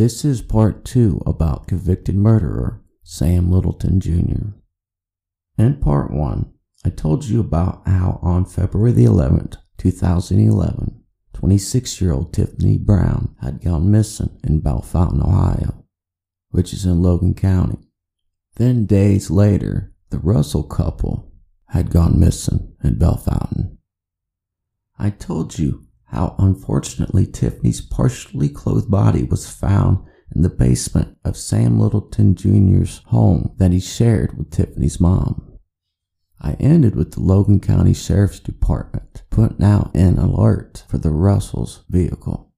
This is part two about convicted murderer Sam Littleton Jr. In part one, I told you about how on February the 11th, 2011, 26 year old Tiffany Brown had gone missing in Bellefontaine, Ohio, which is in Logan County. Then, days later, the Russell couple had gone missing in Bellefontaine. I told you how unfortunately Tiffany's partially clothed body was found in the basement of Sam Littleton Jr.'s home that he shared with Tiffany's mom. I ended with the Logan County Sheriff's Department putting out an alert for the Russells' vehicle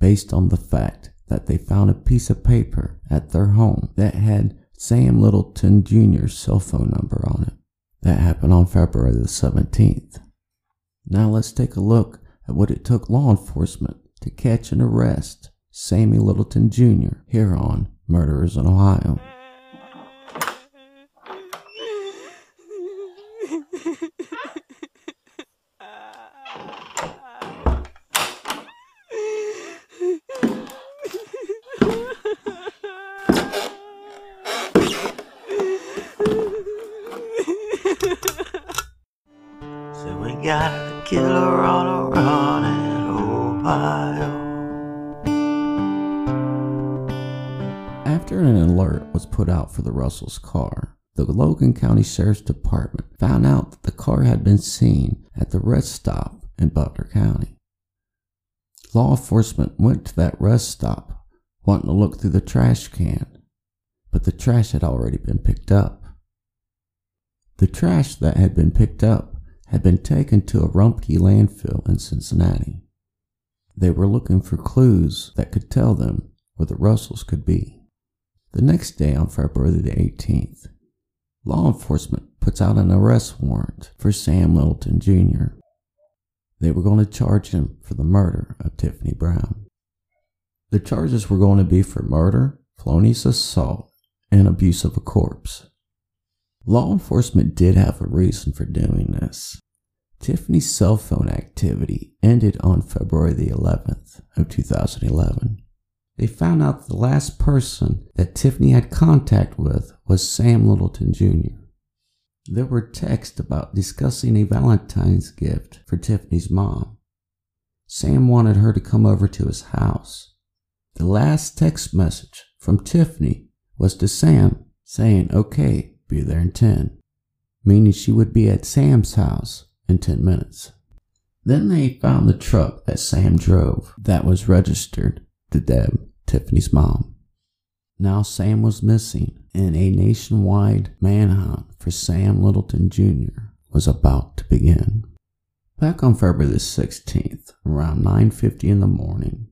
based on the fact that they found a piece of paper at their home that had Sam Littleton Jr.'s cell phone number on it. That happened on February the 17th. Now let's take a look at what it took law enforcement to catch and arrest Sammy Littleton Jr. here on Murderers in Ohio. Russell's car, the Logan County Sheriff's Department found out that the car had been seen at the rest stop in Butler County. Law enforcement went to that rest stop wanting to look through the trash can, but the trash had already been picked up. The trash that had been picked up had been taken to a Rumpke landfill in Cincinnati. They were looking for clues that could tell them where the Russells could be. The next day, on February the 18th, law enforcement puts out an arrest warrant for Sam Littleton Jr. They were going to charge him for the murder of Tiffany Brown. The charges were going to be for murder, felonious assault, and abuse of a corpse. Law enforcement did have a reason for doing this. Tiffany's cell phone activity ended on February the 11th of 2011. They found out the last person that Tiffany had contact with was Sam Littleton Jr. There were texts about discussing a Valentine's gift for Tiffany's mom. Sam wanted her to come over to his house. The last text message from Tiffany was to Sam saying, okay, be there in 10, meaning she would be at Sam's house in 10 minutes. Then they found the truck that Sam drove that was registered to Deb, Tiffany's mom. Now Sam was missing, and a nationwide manhunt for Sam Littleton Jr. was about to begin. Back on February the 16th, around 9:50 in the morning,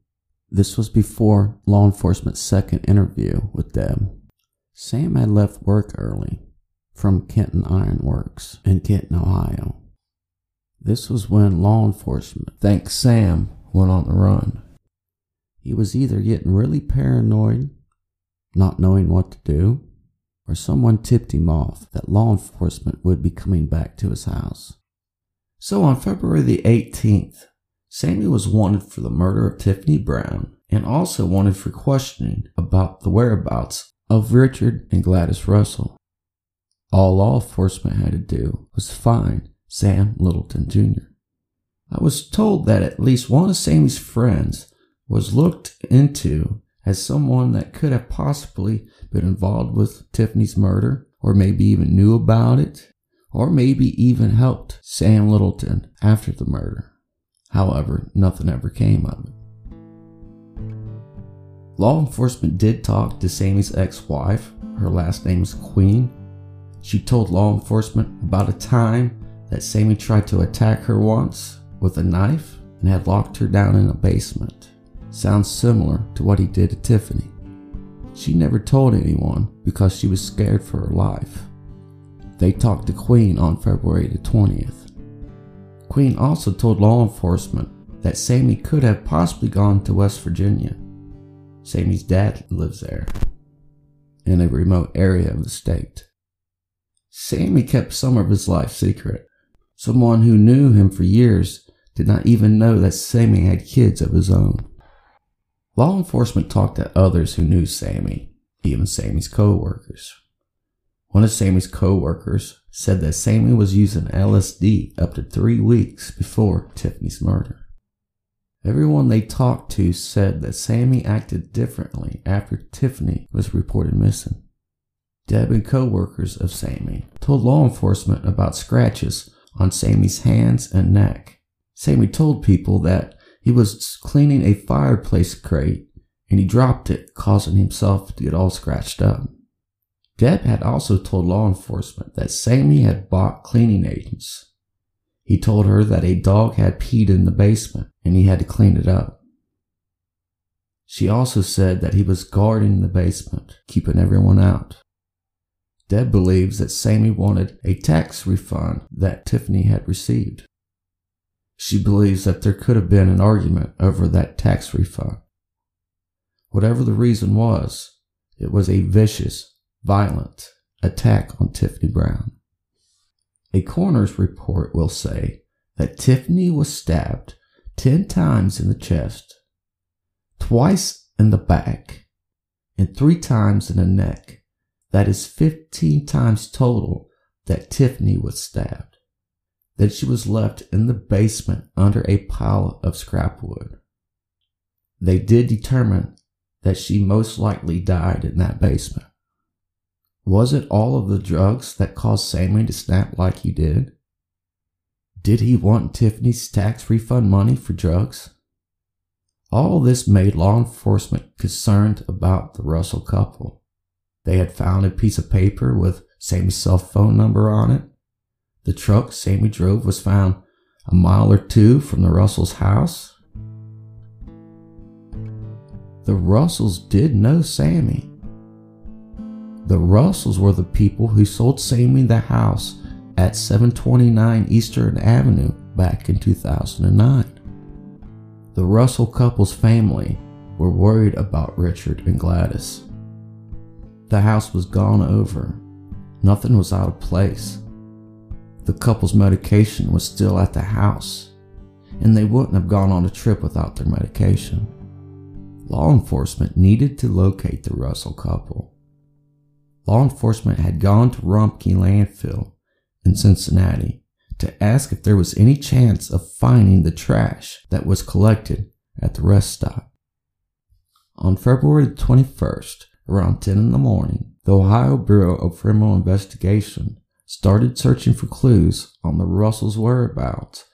this was before law enforcement's second interview with Deb. Sam had left work early from Kenton Iron Works in Kenton, Ohio. This was when law enforcement, thanks Sam, went on the run. He was either getting really paranoid, not knowing what to do, or someone tipped him off that law enforcement would be coming back to his house. So on February the 18th, Sammy was wanted for the murder of Tiffany Brown and also wanted for questioning about the whereabouts of Richard and Gladys Russell. All law enforcement had to do was find Sam Littleton Jr. I was told that at least one of Sammy's friends was looked into as someone that could have possibly been involved with Tiffany's murder, or maybe even knew about it, or maybe even helped Sam Littleton after the murder. However, nothing ever came of it. Law enforcement did talk to Sammy's ex wife. Her last name is Queen. She told law enforcement about a time that Sammy tried to attack her once with a knife and had locked her down in a basement. Sounds similar to what he did to Tiffany. She never told anyone because she was scared for her life. They talked to Queen on February the 20th. Queen also told law enforcement that Sammy could have possibly gone to West Virginia. Sammy's dad lives there, in a remote area of the state. Sammy kept some of his life secret. Someone who knew him for years did not even know that Sammy had kids of his own. Law enforcement talked to others who knew Sammy, even Sammy's co-workers. One of Sammy's co-workers said that Sammy was using LSD up to three weeks before Tiffany's murder. Everyone they talked to said that Sammy acted differently after Tiffany was reported missing. Deb and co-workers of Sammy told law enforcement about scratches on Sammy's hands and neck. Sammy told people that he was cleaning a fireplace grate and he dropped it, causing himself to get all scratched up. Deb had also told law enforcement that Sammy had bought cleaning agents. He told her that a dog had peed in the basement and he had to clean it up. She also said that he was guarding the basement, keeping everyone out. Deb believes that Sammy wanted a tax refund that Tiffany had received. She believes that there could have been an argument over that tax refund. Whatever the reason was, it was a vicious, violent attack on Tiffany Brown. A coroner's report will say that Tiffany was stabbed 10 times in the chest, twice in the back, and three times in the neck. That is 15 times total that Tiffany was stabbed that she was left in the basement under a pile of scrap wood. They did determine that she most likely died in that basement. Was it all of the drugs that caused Sammy to snap like he did? Did he want Tiffany's tax refund money for drugs? All this made law enforcement concerned about the Russell couple. They had found a piece of paper with Sammy's cell phone number on it the truck Sammy drove was found a mile or two from the Russells' house. The Russells did know Sammy. The Russells were the people who sold Sammy the house at 729 Eastern Avenue back in 2009. The Russell couple's family were worried about Richard and Gladys. The house was gone over. Nothing was out of place. The couple's medication was still at the house, and they wouldn't have gone on a trip without their medication. Law enforcement needed to locate the Russell couple. Law enforcement had gone to Rumpke landfill in Cincinnati to ask if there was any chance of finding the trash that was collected at the rest stop. On February 21st, around 10 in the morning, the Ohio Bureau of Criminal Investigation started searching for clues on the Russells' whereabouts.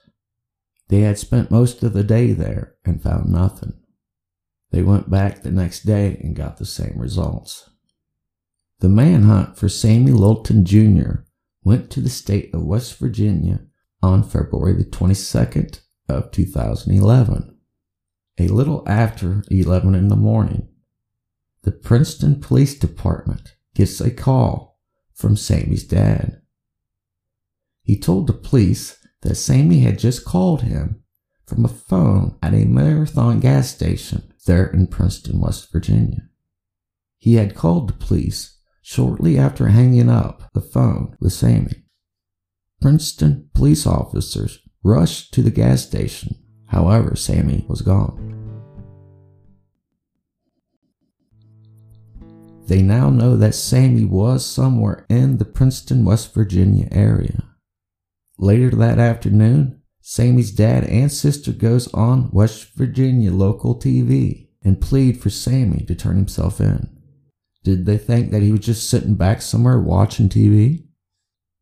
They had spent most of the day there and found nothing. They went back the next day and got the same results. The manhunt for Sammy Littleton Jr. went to the state of West Virginia on February the 22nd of 2011. A little after 11 in the morning, the Princeton Police Department gets a call from Sammy's dad. He told the police that Sammy had just called him from a phone at a Marathon gas station there in Princeton, West Virginia. He had called the police shortly after hanging up the phone with Sammy. Princeton police officers rushed to the gas station. However, Sammy was gone. They now know that Sammy was somewhere in the Princeton, West Virginia area. Later that afternoon, Sammy's dad and sister goes on West Virginia local TV and plead for Sammy to turn himself in. Did they think that he was just sitting back somewhere watching TV?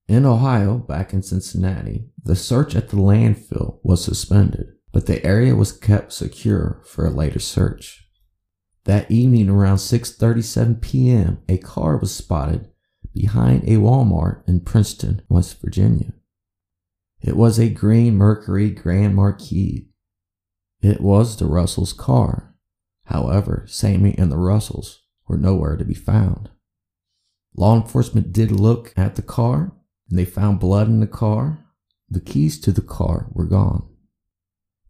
In Ohio, back in Cincinnati, the search at the landfill was suspended, but the area was kept secure for a later search. That evening around 6:37 p.m., a car was spotted behind a Walmart in Princeton, West Virginia. It was a green Mercury Grand Marquis. It was the Russells' car. However, Sammy and the Russells were nowhere to be found. Law enforcement did look at the car and they found blood in the car. The keys to the car were gone.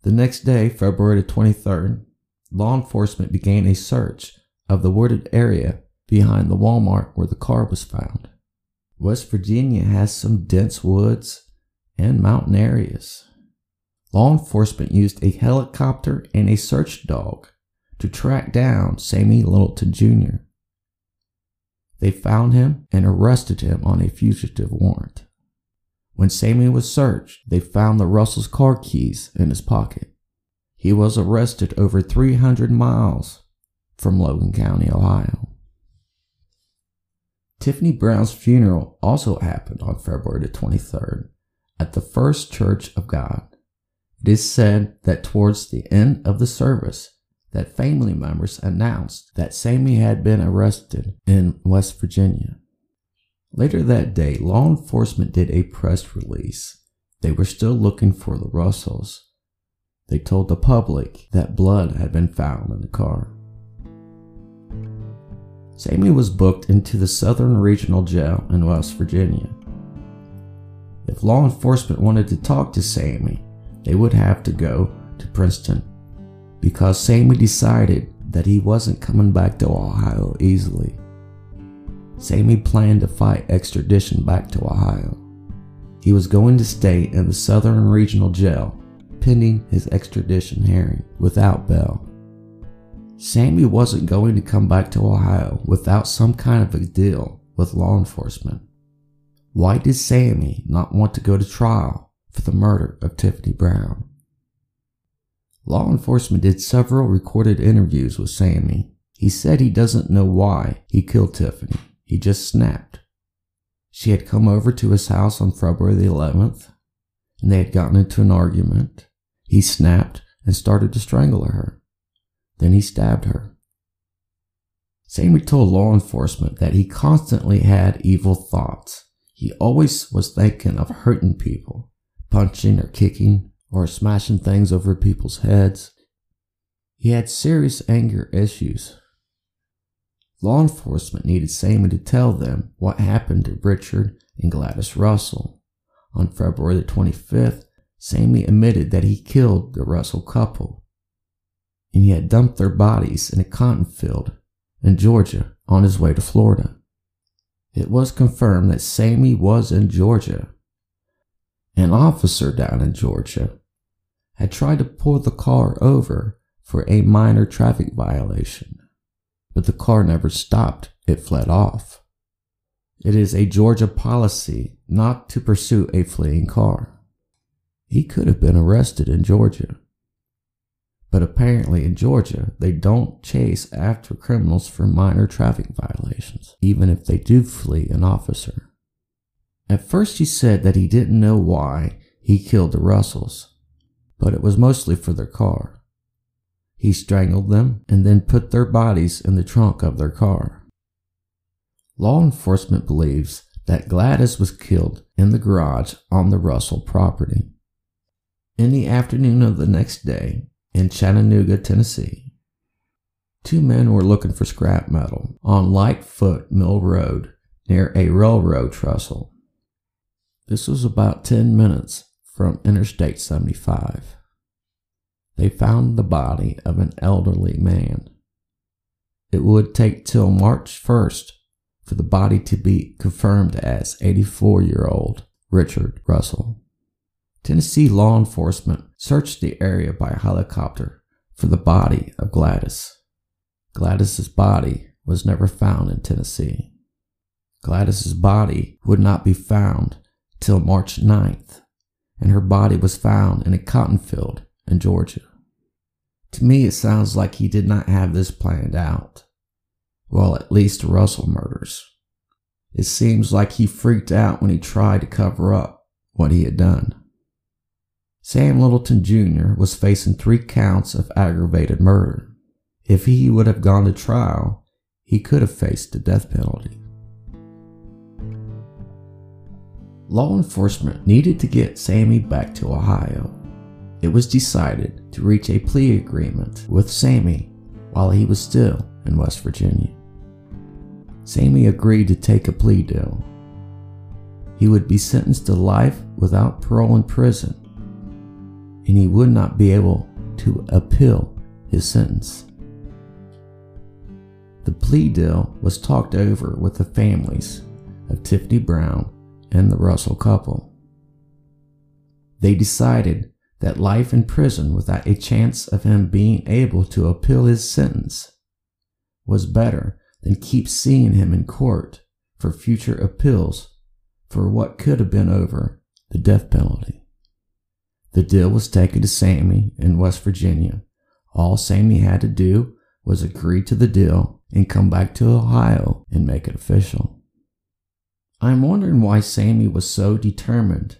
The next day, February 23rd, law enforcement began a search of the wooded area behind the Walmart where the car was found. West Virginia has some dense woods and mountain areas. Law enforcement used a helicopter and a search dog to track down Sammy Littleton Jr. They found him and arrested him on a fugitive warrant. When Sammy was searched, they found the Russell's car keys in his pocket. He was arrested over 300 miles from Logan County, Ohio. Tiffany Brown's funeral also happened on February the 23rd at the First Church of God. It is said that towards the end of the service, that family members announced that Sammy had been arrested in West Virginia. Later that day, law enforcement did a press release. They were still looking for the Russells. They told the public that blood had been found in the car. Sammy was booked into the Southern Regional Jail in West Virginia. If law enforcement wanted to talk to Sammy, they would have to go to Princeton because Sammy decided that he wasn't coming back to Ohio easily. Sammy planned to fight extradition back to Ohio. He was going to stay in the Southern Regional Jail pending his extradition hearing without bail. Sammy wasn't going to come back to Ohio without some kind of a deal with law enforcement. Why did Sammy not want to go to trial for the murder of Tiffany Brown? Law enforcement did several recorded interviews with Sammy. He said he doesn't know why he killed Tiffany. He just snapped. She had come over to his house on February the 11th, and they had gotten into an argument. He snapped and started to strangle her. Then he stabbed her. Sammy told law enforcement that he constantly had evil thoughts. He always was thinking of hurting people, punching or kicking or smashing things over people's heads. He had serious anger issues Law enforcement needed Sammy to tell them what happened to Richard and Gladys Russell. On February the 25th, Sammy admitted that he killed the Russell couple, and he had dumped their bodies in a cotton field in Georgia on his way to Florida. It was confirmed that Sammy was in Georgia. An officer down in Georgia had tried to pull the car over for a minor traffic violation but the car never stopped, it fled off. It is a Georgia policy not to pursue a fleeing car. He could have been arrested in Georgia. But apparently in Georgia, they don't chase after criminals for minor traffic violations, even if they do flee an officer. At first, he said that he didn't know why he killed the Russells, but it was mostly for their car. He strangled them and then put their bodies in the trunk of their car. Law enforcement believes that Gladys was killed in the garage on the Russell property. In the afternoon of the next day, in Chattanooga, Tennessee, two men were looking for scrap metal on Lightfoot Mill Road near a railroad trestle. This was about 10 minutes from Interstate 75 they found the body of an elderly man. It would take till March 1st for the body to be confirmed as 84 year old Richard Russell. Tennessee law enforcement searched the area by helicopter for the body of Gladys. Gladys's body was never found in Tennessee. Gladys's body would not be found till March 9th, and her body was found in a cotton field in Georgia. To me, it sounds like he did not have this planned out. Well, at least Russell murders. It seems like he freaked out when he tried to cover up what he had done. Sam Littleton Jr. was facing three counts of aggravated murder. If he would have gone to trial, he could have faced the death penalty. Law enforcement needed to get Sammy back to Ohio it was decided to reach a plea agreement with Sammy while he was still in West Virginia. Sammy agreed to take a plea deal. He would be sentenced to life without parole in prison, and he would not be able to appeal his sentence. The plea deal was talked over with the families of Tiffany Brown and the Russell couple. They decided that life in prison without a chance of him being able to appeal his sentence was better than keep seeing him in court for future appeals for what could have been over the death penalty. The deal was taken to Sammy in West Virginia. All Sammy had to do was agree to the deal and come back to Ohio and make it official. I'm wondering why Sammy was so determined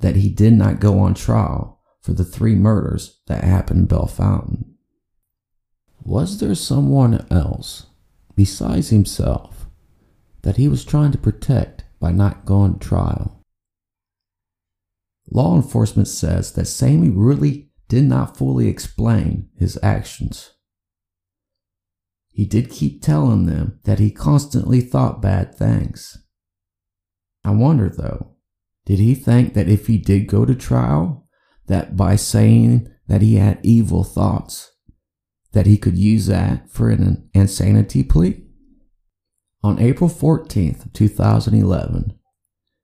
that he did not go on trial for the three murders that happened in Bellefontaine. Was there someone else besides himself that he was trying to protect by not going to trial? Law enforcement says that Sammy really did not fully explain his actions. He did keep telling them that he constantly thought bad things. I wonder though, did he think that if he did go to trial, that by saying that he had evil thoughts, that he could use that for an insanity plea? On April 14th, 2011,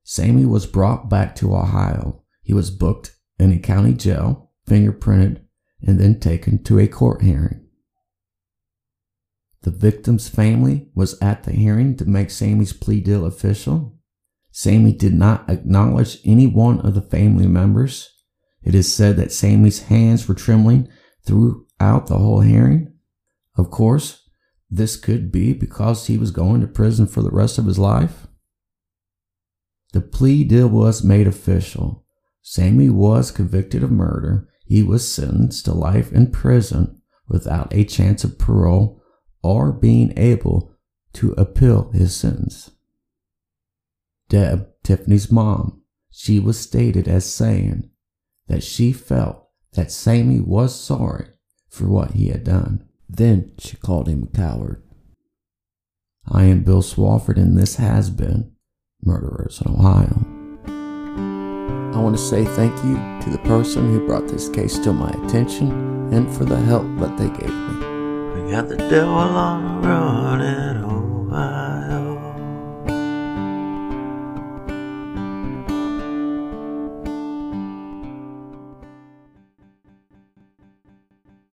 Sammy was brought back to Ohio. He was booked in a county jail, fingerprinted, and then taken to a court hearing. The victim's family was at the hearing to make Sammy's plea deal official. Sammy did not acknowledge any one of the family members. It is said that Sammy's hands were trembling throughout the whole hearing. Of course, this could be because he was going to prison for the rest of his life. The plea deal was made official. Sammy was convicted of murder. He was sentenced to life in prison without a chance of parole or being able to appeal his sentence. Deb, Tiffany's mom, she was stated as saying that she felt that Sammy was sorry for what he had done. Then she called him a coward. I am Bill Swafford, and this has been Murderers in Ohio. I want to say thank you to the person who brought this case to my attention and for the help that they gave me. We got the devil on the run in Ohio.